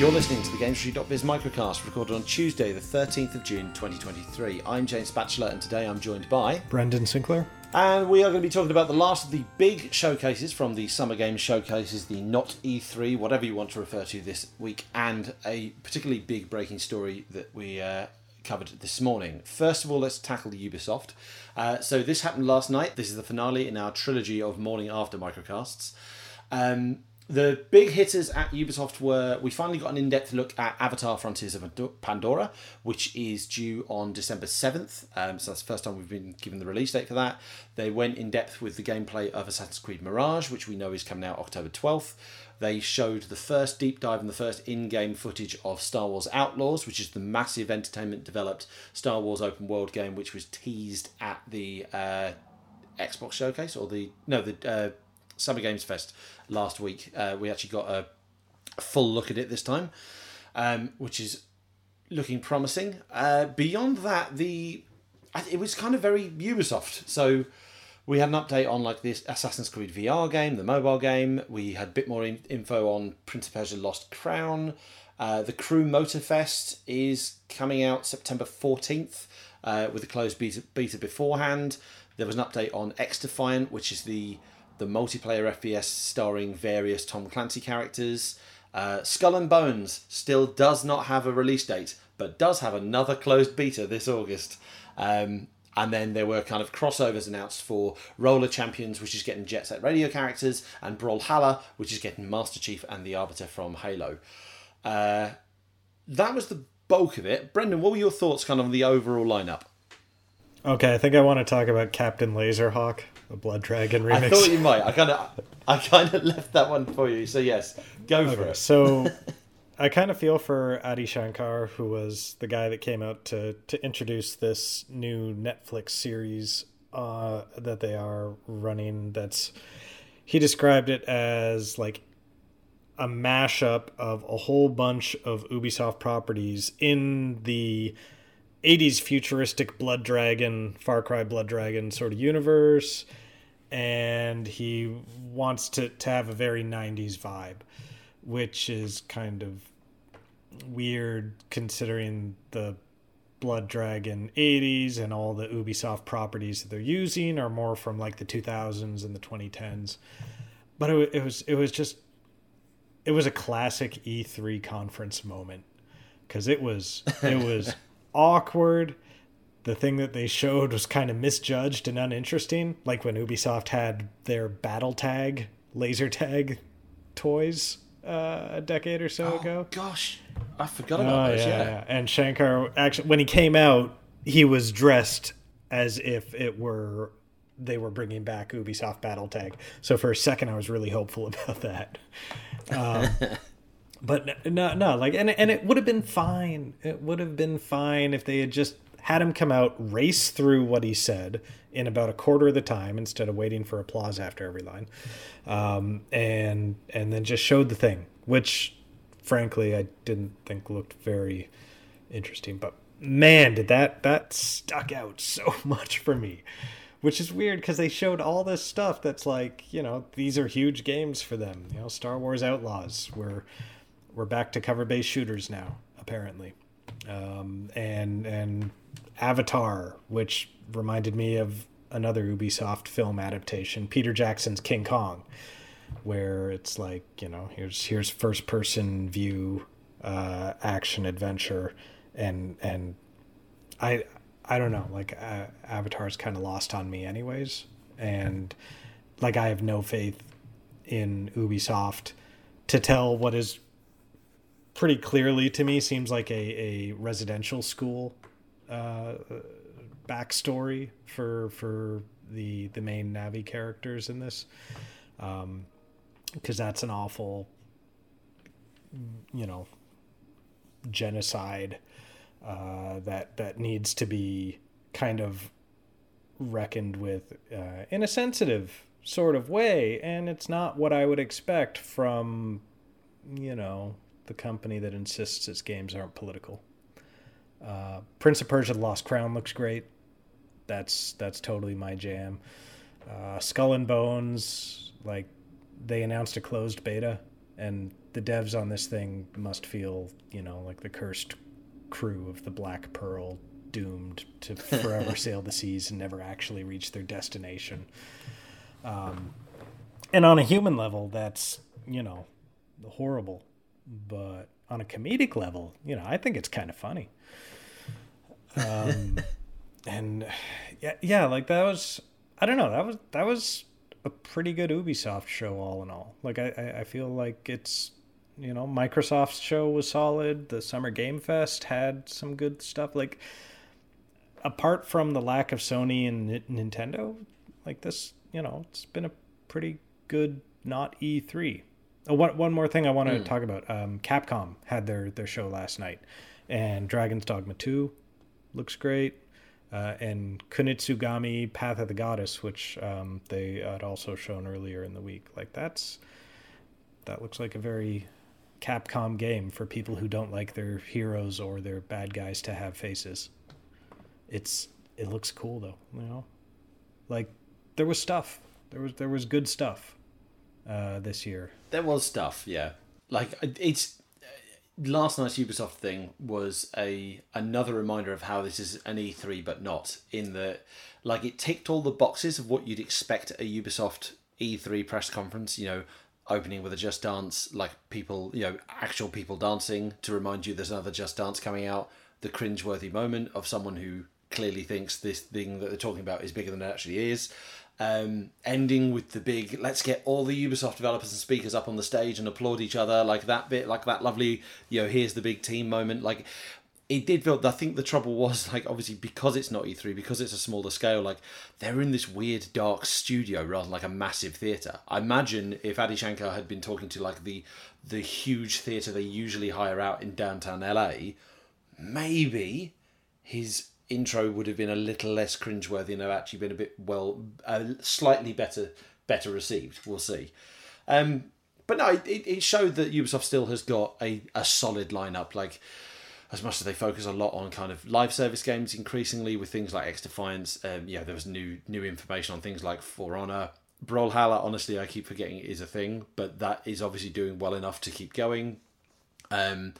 You're listening to the GamesIndustry.biz microcast recorded on Tuesday, the 13th of June 2023. I'm James Batchelor, and today I'm joined by. Brendan Sinclair. And we are going to be talking about the last of the big showcases from the Summer Games showcases, the Not E3, whatever you want to refer to this week, and a particularly big breaking story that we uh, covered this morning. First of all, let's tackle Ubisoft. Uh, so this happened last night. This is the finale in our trilogy of morning after microcasts. Um, the big hitters at Ubisoft were we finally got an in depth look at Avatar Frontiers of Pandora, which is due on December 7th. Um, so that's the first time we've been given the release date for that. They went in depth with the gameplay of Assassin's Creed Mirage, which we know is coming out October 12th. They showed the first deep dive and the first in game footage of Star Wars Outlaws, which is the massive entertainment developed Star Wars open world game, which was teased at the uh, Xbox showcase or the no the uh, Summer Games Fest last week. Uh, we actually got a, full look at it this time, um, which is looking promising. Uh, beyond that, the it was kind of very Ubisoft. So we had an update on like this Assassin's Creed VR game, the mobile game. We had a bit more in- info on Prince of Persia: Lost Crown. Uh, the Crew Motorfest is coming out September 14th uh, with a closed beta, beta beforehand. There was an update on X Defiant, which is the the multiplayer FPS starring various Tom Clancy characters. Uh, Skull and Bones still does not have a release date, but does have another closed beta this August. Um, and then there were kind of crossovers announced for Roller Champions, which is getting Jet Set Radio characters, and Brawlhalla, which is getting Master Chief and the Arbiter from Halo. Uh, that was the bulk of it. Brendan, what were your thoughts kind of on the overall lineup? Okay, I think I want to talk about Captain Laserhawk, the Blood Dragon remix. I thought you might. I kind of, I kind of left that one for you. So yes, go okay, for it. So, I kind of feel for Adi Shankar, who was the guy that came out to to introduce this new Netflix series uh, that they are running. That's he described it as like a mashup of a whole bunch of Ubisoft properties in the 80s futuristic Blood Dragon, Far Cry Blood Dragon sort of universe. And he wants to, to have a very 90s vibe, which is kind of weird considering the Blood Dragon 80s and all the Ubisoft properties that they're using are more from like the 2000s and the 2010s. But it, it was it was just it was a classic E3 conference moment because it was it was awkward. The thing that they showed was kind of misjudged and uninteresting, like when Ubisoft had their battle tag, laser tag toys uh, a decade or so oh, ago. Gosh, I forgot about oh, those. Yeah, yeah. And Shankar actually, when he came out, he was dressed as if it were they were bringing back Ubisoft Battle Tag. So for a second, I was really hopeful about that. Um, but no, no, like, and and it would have been fine. It would have been fine if they had just had him come out, race through what he said in about a quarter of the time instead of waiting for applause after every line, um, and and then just showed the thing, which, frankly, I didn't think looked very interesting. But man, did that that stuck out so much for me which is weird because they showed all this stuff that's like you know these are huge games for them you know star wars outlaws were we're back to cover based shooters now, apparently. Um, and and Avatar, which reminded me of another Ubisoft film adaptation, Peter Jackson's King Kong, where it's like you know here's here's first person view uh, action adventure, and and I I don't know like uh, Avatar's kind of lost on me anyways, and like I have no faith in Ubisoft to tell what is pretty clearly to me seems like a, a residential school uh, backstory for for the the main Navi characters in this, because um, that's an awful, you know, genocide uh, that that needs to be kind of reckoned with uh, in a sensitive sort of way, and it's not what I would expect from, you know, the company that insists its games aren't political. Uh, Prince of Persia: The Lost Crown looks great. That's that's totally my jam. Uh, Skull and Bones, like they announced a closed beta, and the devs on this thing must feel, you know, like the cursed crew of the Black Pearl, doomed to forever sail the seas and never actually reach their destination. Um, and on a human level, that's you know horrible, but on a comedic level, you know, I think it's kind of funny. Um, and yeah, yeah, like that was I don't know that was that was a pretty good Ubisoft show all in all. Like I I feel like it's you know Microsoft's show was solid. The Summer Game Fest had some good stuff. Like apart from the lack of Sony and Nintendo, like this, you know, it's been a pretty good not E3. Oh, one, one more thing I want to mm. talk about. Um, Capcom had their, their show last night, and Dragon's Dogma 2 looks great. Uh, and Kunitsu-Gami Path of the Goddess, which um, they had also shown earlier in the week. Like that's that looks like a very Capcom game for people who don't like their heroes or their bad guys to have faces. It's it looks cool though, you know. Like there was stuff. There was there was good stuff uh, this year. There was stuff, yeah. Like it's last night's Ubisoft thing was a another reminder of how this is an E3 but not in the like it ticked all the boxes of what you'd expect a Ubisoft E3 press conference, you know, opening with a Just Dance, like people, you know, actual people dancing to remind you there's another Just Dance coming out, the cringeworthy moment of someone who clearly thinks this thing that they're talking about is bigger than it actually is. Um, ending with the big let's get all the Ubisoft developers and speakers up on the stage and applaud each other like that bit like that lovely you know here's the big team moment like it did feel I think the trouble was like obviously because it's not E3 because it's a smaller scale like they're in this weird dark studio rather than like a massive theater I imagine if Adi Shankar had been talking to like the the huge theater they usually hire out in downtown LA maybe his intro would have been a little less cringeworthy and have actually been a bit well, uh, slightly better better received. We'll see. Um, but no, it, it showed that Ubisoft still has got a, a solid lineup. Like as much as they focus a lot on kind of live service games increasingly with things like X Defiance, um, yeah, there was new new information on things like For Honor. Brawlhalla, honestly, I keep forgetting is a thing, but that is obviously doing well enough to keep going. Um,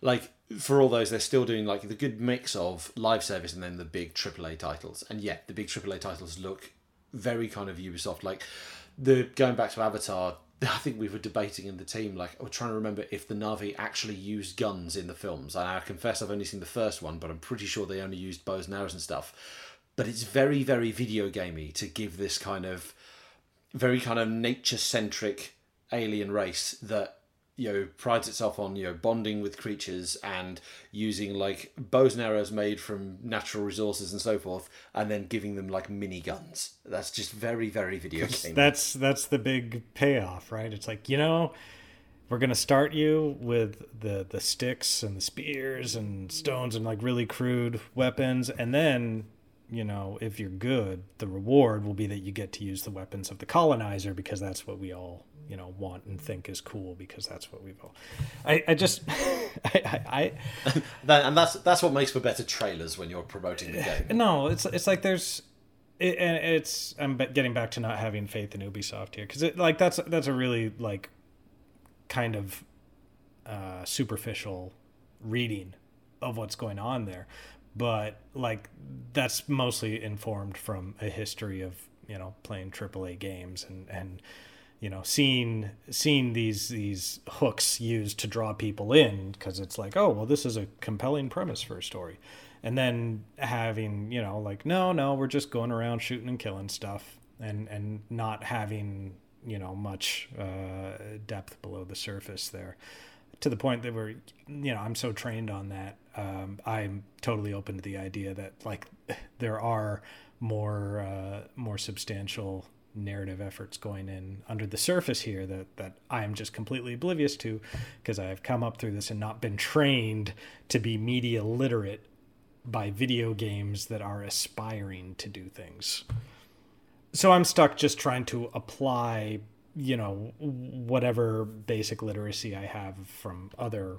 like for all those, they're still doing like the good mix of live service and then the big AAA titles. And yet, the big AAA titles look very kind of Ubisoft. Like the going back to Avatar, I think we were debating in the team, like we're trying to remember if the Navi actually used guns in the films. And I confess I've only seen the first one, but I'm pretty sure they only used bows and arrows and stuff. But it's very, very video gamey to give this kind of very kind of nature centric alien race that you know prides itself on you know bonding with creatures and using like bows and arrows made from natural resources and so forth and then giving them like mini guns. That's just very very video game that's that's the big payoff right? It's like you know we're gonna start you with the the sticks and the spears and stones and like really crude weapons and then you know if you're good the reward will be that you get to use the weapons of the colonizer because that's what we all you know want and think is cool because that's what we've all. I, I just I, I, I and that's that's what makes for better trailers when you're promoting the game. No, it's it's like there's. It, and it's I'm getting back to not having faith in Ubisoft here because it like that's that's a really like kind of uh, superficial reading of what's going on there, but like that's mostly informed from a history of you know playing AAA games and and you know seeing seeing these these hooks used to draw people in because it's like oh well this is a compelling premise for a story. And then having you know like no no we're just going around shooting and killing stuff and and not having you know much uh, depth below the surface there. To the point that we're you know i'm so trained on that um, i'm totally open to the idea that like there are more uh, more substantial narrative efforts going in under the surface here that that I am just completely oblivious to because I've come up through this and not been trained to be media literate by video games that are aspiring to do things. So I'm stuck just trying to apply, you know, whatever basic literacy I have from other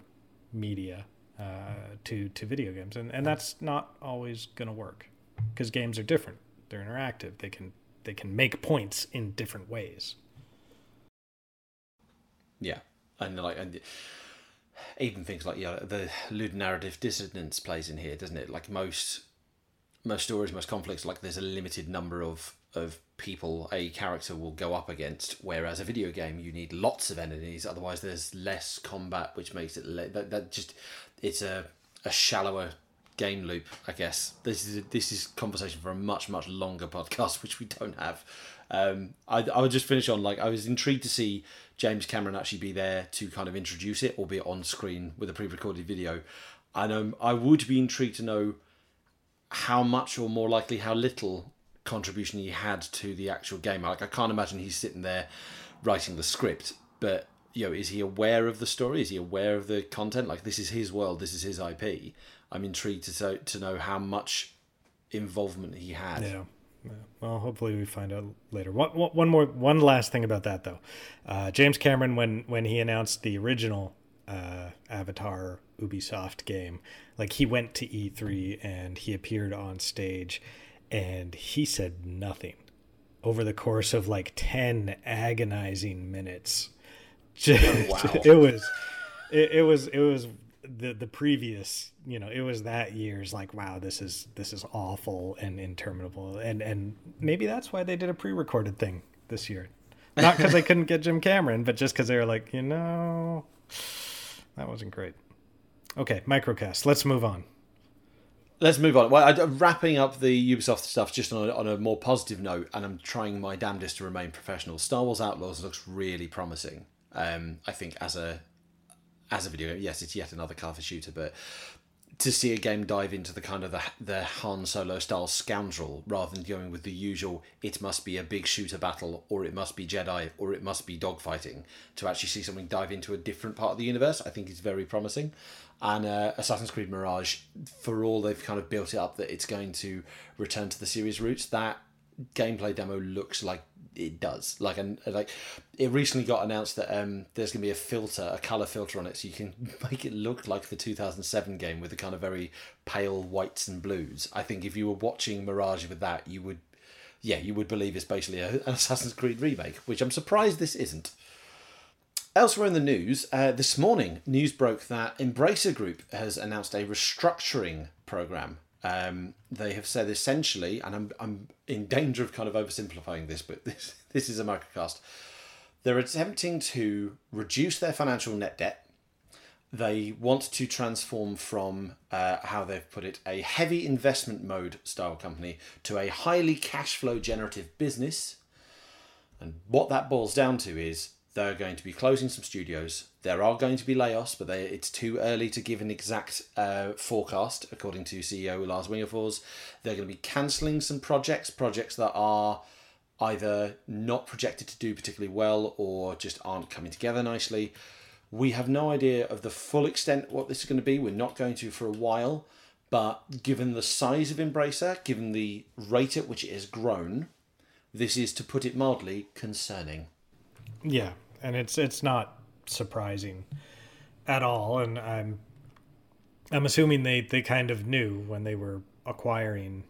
media uh, to to video games, and and that's not always going to work because games are different. They're interactive. They can they can make points in different ways. Yeah. and like and even things like yeah, the ludonarrative dissonance plays in here, doesn't it? Like most most stories, most conflicts, like there's a limited number of of people a character will go up against, whereas a video game you need lots of enemies, otherwise there's less combat, which makes it le- that that just it's a a shallower game loop, I guess. This is this is conversation for a much much longer podcast, which we don't have. Um, I I would just finish on like I was intrigued to see James Cameron actually be there to kind of introduce it, albeit on screen with a pre-recorded video. And um, I would be intrigued to know how much, or more likely, how little contribution he had to the actual game. Like I can't imagine he's sitting there writing the script, but you know, is he aware of the story? Is he aware of the content? Like this is his world, this is his IP. I'm intrigued to to know how much involvement he had. Yeah. yeah. Well, hopefully we find out later. One, one more, one last thing about that though. Uh, James Cameron, when when he announced the original uh, Avatar Ubisoft game, like he went to E3 and he appeared on stage, and he said nothing over the course of like ten agonizing minutes. Oh, wow. it was, it, it was, it was the the previous you know it was that year's like wow this is this is awful and interminable and and maybe that's why they did a pre-recorded thing this year not because they couldn't get jim cameron but just because they were like you know that wasn't great okay microcast let's move on Let's move on. Well, I, wrapping up the Ubisoft stuff just on a, on a more positive note, and I'm trying my damnedest to remain professional. Star Wars Outlaws looks really promising. Um, I think as a as a video game, yes, it's yet another cover shooter, but to see a game dive into the kind of the, the Han Solo style scoundrel rather than going with the usual it must be a big shooter battle or it must be Jedi or it must be dogfighting to actually see something dive into a different part of the universe I think is very promising. And uh, Assassin's Creed Mirage for all they've kind of built it up that it's going to return to the series roots that gameplay demo looks like it does. Like and like it recently got announced that um, there's going to be a filter, a color filter on it, so you can make it look like the 2007 game with the kind of very pale whites and blues. I think if you were watching Mirage with that, you would, yeah, you would believe it's basically a, an Assassin's Creed remake, which I'm surprised this isn't. Elsewhere in the news, uh, this morning, news broke that Embracer Group has announced a restructuring program um, they have said essentially, and I'm, I'm in danger of kind of oversimplifying this, but this, this is a microcast. They're attempting to reduce their financial net debt. They want to transform from uh, how they've put it, a heavy investment mode style company to a highly cash flow generative business. And what that boils down to is they're going to be closing some studios. There are going to be layoffs, but they, it's too early to give an exact uh, forecast, according to CEO Lars Wingefors. They're going to be cancelling some projects, projects that are either not projected to do particularly well or just aren't coming together nicely. We have no idea of the full extent what this is going to be. We're not going to for a while, but given the size of Embracer, given the rate at which it has grown, this is, to put it mildly, concerning. Yeah, and it's it's not surprising at all. And I'm I'm assuming they they kind of knew when they were acquiring,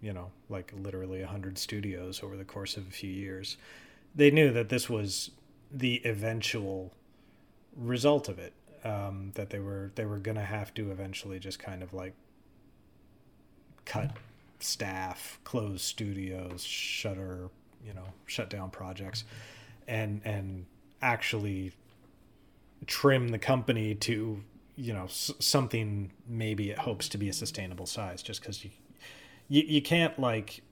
you know, like literally hundred studios over the course of a few years. They knew that this was the eventual result of it. Um, that they were they were gonna have to eventually just kind of like cut staff, close studios, shutter, you know, shut down projects and and actually trim the company to you know s- something maybe it hopes to be a sustainable size just because you, you you can't like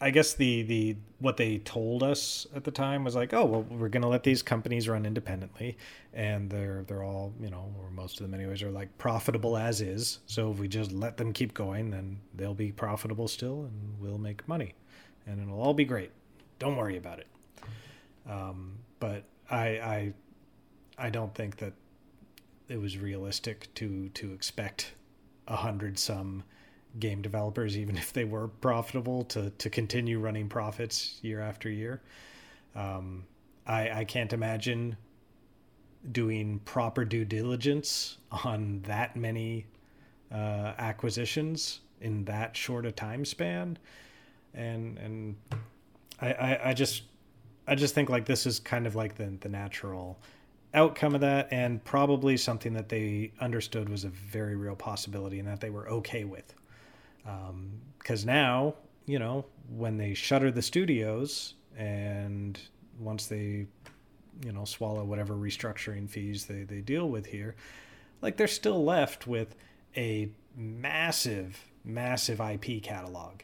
I guess the the what they told us at the time was like, oh well, we're gonna let these companies run independently, and they're they're all you know, or most of them anyways, are like profitable as is. So if we just let them keep going, then they'll be profitable still, and we'll make money, and it'll all be great. Don't worry about it. Um, but I, I I don't think that it was realistic to to expect a hundred some game developers, even if they were profitable, to to continue running profits year after year. Um, I I can't imagine doing proper due diligence on that many uh, acquisitions in that short a time span, and and I, I, I just I just think like this is kind of like the the natural outcome of that and probably something that they understood was a very real possibility and that they were okay with. Because um, now, you know, when they shutter the studios and once they, you know, swallow whatever restructuring fees they, they deal with here, like they're still left with a massive, massive IP catalog.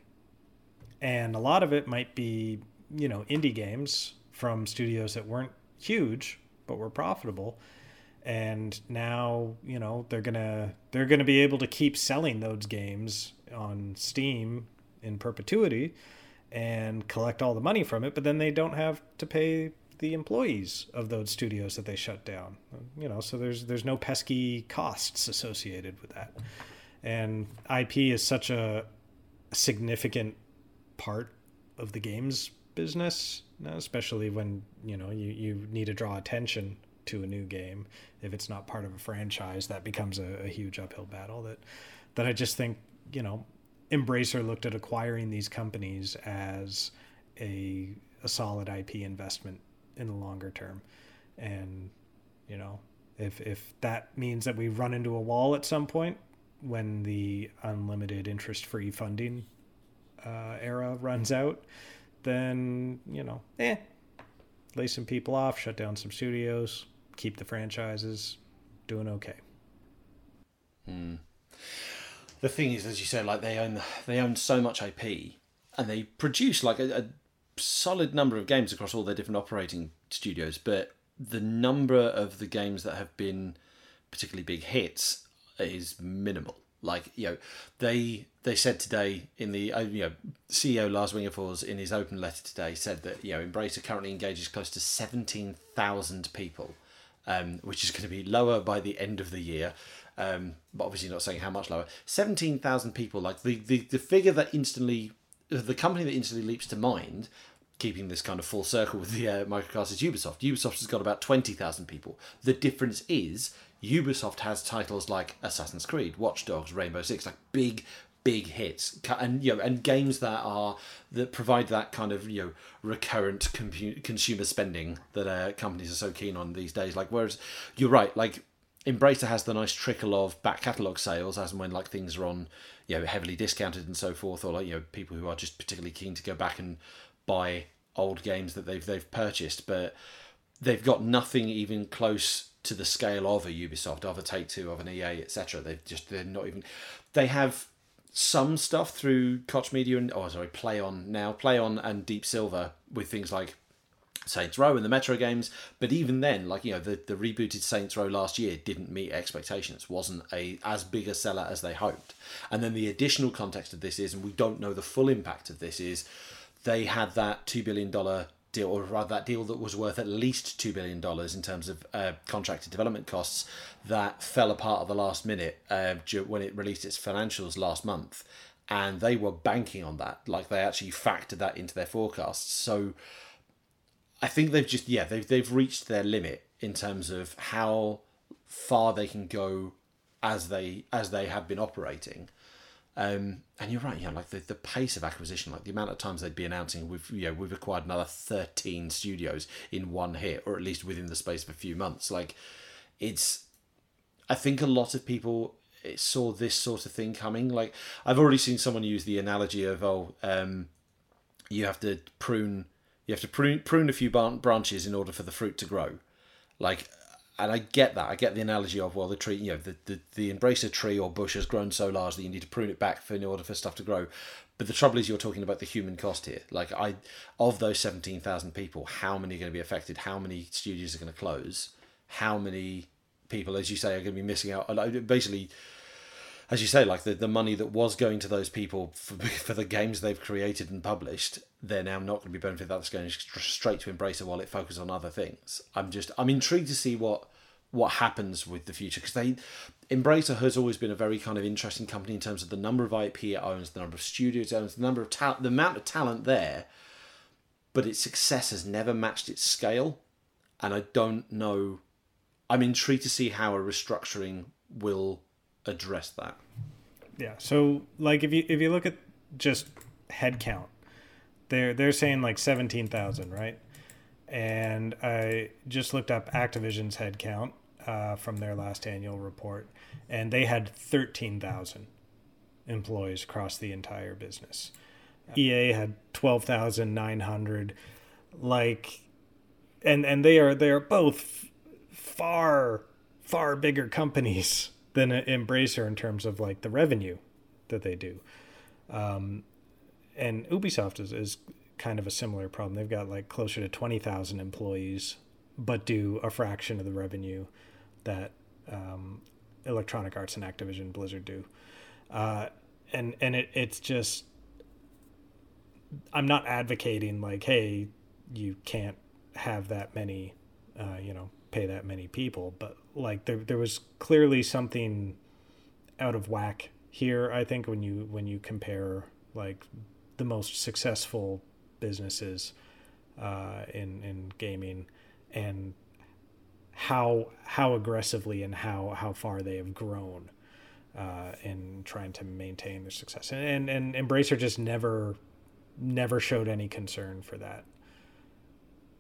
And a lot of it might be, you know, indie games from studios that weren't huge but we're profitable. And now you know they're gonna they're gonna be able to keep selling those games on steam in perpetuity and collect all the money from it but then they don't have to pay the employees of those studios that they shut down. You know so there's there's no pesky costs associated with that. And ip is such a significant part of the games business especially when you know you, you need to draw attention to a new game. If it's not part of a franchise that becomes a, a huge uphill battle that that i just think you know embracer looked at acquiring these companies as a, a solid ip investment in the longer term. And you know if if that means that we run into a wall at some point when the unlimited interest free funding uh, era runs out then you know, eh, lay some people off, shut down some studios, keep the franchises doing okay. Hmm. The thing is, as you said, like they own they own so much IP, and they produce like a, a solid number of games across all their different operating studios. But the number of the games that have been particularly big hits is minimal. Like you know, they they said today in the uh, you know CEO Lars Wingefors in his open letter today said that you know Embracer currently engages close to seventeen thousand people, um, which is going to be lower by the end of the year. Um, but obviously not saying how much lower. Seventeen thousand people, like the, the the figure that instantly, the company that instantly leaps to mind keeping this kind of full circle with the uh, microcast is Ubisoft. Ubisoft has got about 20,000 people. The difference is Ubisoft has titles like Assassin's Creed, Watch Dogs, Rainbow Six, like big big hits. And you know and games that are that provide that kind of you know recurrent consumer spending that uh, companies are so keen on these days. Like whereas you're right like Embracer has the nice trickle of back catalog sales as and when like things are on you know heavily discounted and so forth or like you know people who are just particularly keen to go back and buy old games that they've they've purchased. But they've got nothing even close to the scale of a Ubisoft, of a Take Two, of an EA, etc. They've just they're not even. They have some stuff through Koch Media and oh sorry, Plaion now, Plaion and Deep Silver with things like Saints Row and the Metro games. But even then, like you know, the, the rebooted Saints Row last year didn't meet expectations. wasn't a as big a seller as they hoped. And then the additional context of this is, and we don't know the full impact of this is, they had that two billion dollar deal, or rather that deal that was worth at least $2 billion in terms of uh, contracted development costs, that fell apart at the last minute uh, when it released its financials last month. And they were banking on that. Like they actually factored that into their forecasts. So I think they've just, yeah, they've, they've reached their limit in terms of how far they can go as they as they have been operating um, and you're right, yeah, like the, the pace of acquisition, like the amount of times they'd be announcing we've you know, we've acquired another thirteen studios in one hit, or at least within the space of a few months. Like it's I think a lot of people saw this sort of thing coming. Like I've already seen someone use the analogy of oh, um, you have to prune you have to prune prune a few branches in order for the fruit to grow. Like and I get that. I get the analogy of well, the tree, you know, the, the, the embracer tree or bush has grown so large that you need to prune it back for in order for stuff to grow. But the trouble is, you're talking about the human cost here. Like I, of those seventeen thousand people, how many are going to be affected? How many studios are going to close? How many people, as you say, are going to be missing out? Basically, as you say, like the, the money that was going to those people for, for the games they've created and published, they're now not going to be benefited. That's going straight to Embracer while it focuses on other things. I'm just I'm intrigued to see what what happens with the future because they Embracer has always been a very kind of interesting company in terms of the number of IP it owns, the number of studios it owns, the number of talent, the amount of talent there. But its success has never matched its scale, and I don't know. I'm intrigued to see how a restructuring will address that. Yeah. So like if you if you look at just headcount, they're they're saying like seventeen thousand, right? and I just looked up Activision's headcount uh, from their last annual report, and they had 13,000 employees across the entire business. EA had 12,900 like and and they are they are both far far bigger companies than an Embracer in terms of like the revenue that they do. Um, and Ubisoft is, is kind of a similar problem. They've got like closer to 20,000 employees, but do a fraction of the revenue that um, Electronic Arts and Activision Blizzard do. Uh, and and it, it's just, I'm not advocating like, hey, you can't have that many, uh, you know, pay that many people, but like there there was clearly something out of whack here. I think when you when you compare like the most successful businesses uh, in in gaming and how how aggressively and how how far they have grown uh, in trying to maintain their success and, and and Embracer just never never showed any concern for that.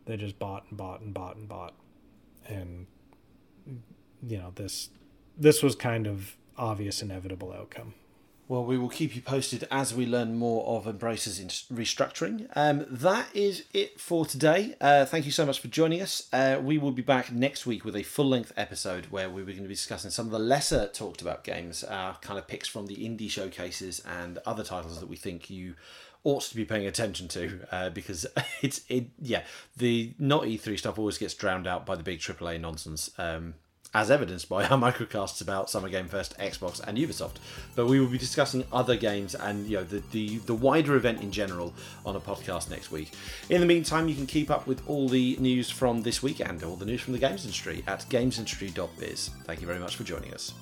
They just bought and bought and bought and bought, and you know this this was kind of obvious inevitable outcome. Well, we will keep you posted as we learn more of Embracer's restructuring. Um, that is it for today. Uh, thank you so much for joining us. Uh, we will be back next week with a full length episode where we are going to be discussing some of the lesser talked about games, uh, kind of picks from the indie showcases and other titles that we think you ought to be paying attention to uh, because it's it yeah the not E3 stuff always gets drowned out by the big AAA nonsense. Um, as evidenced by our microcasts about Summer Game Fest, Xbox, and Ubisoft. But we will be discussing other games and you know the, the, the wider event in general on a podcast next week. In the meantime, you can keep up with all the news from this week and all the news from the games industry at gamesindustry.biz. Thank you very much for joining us.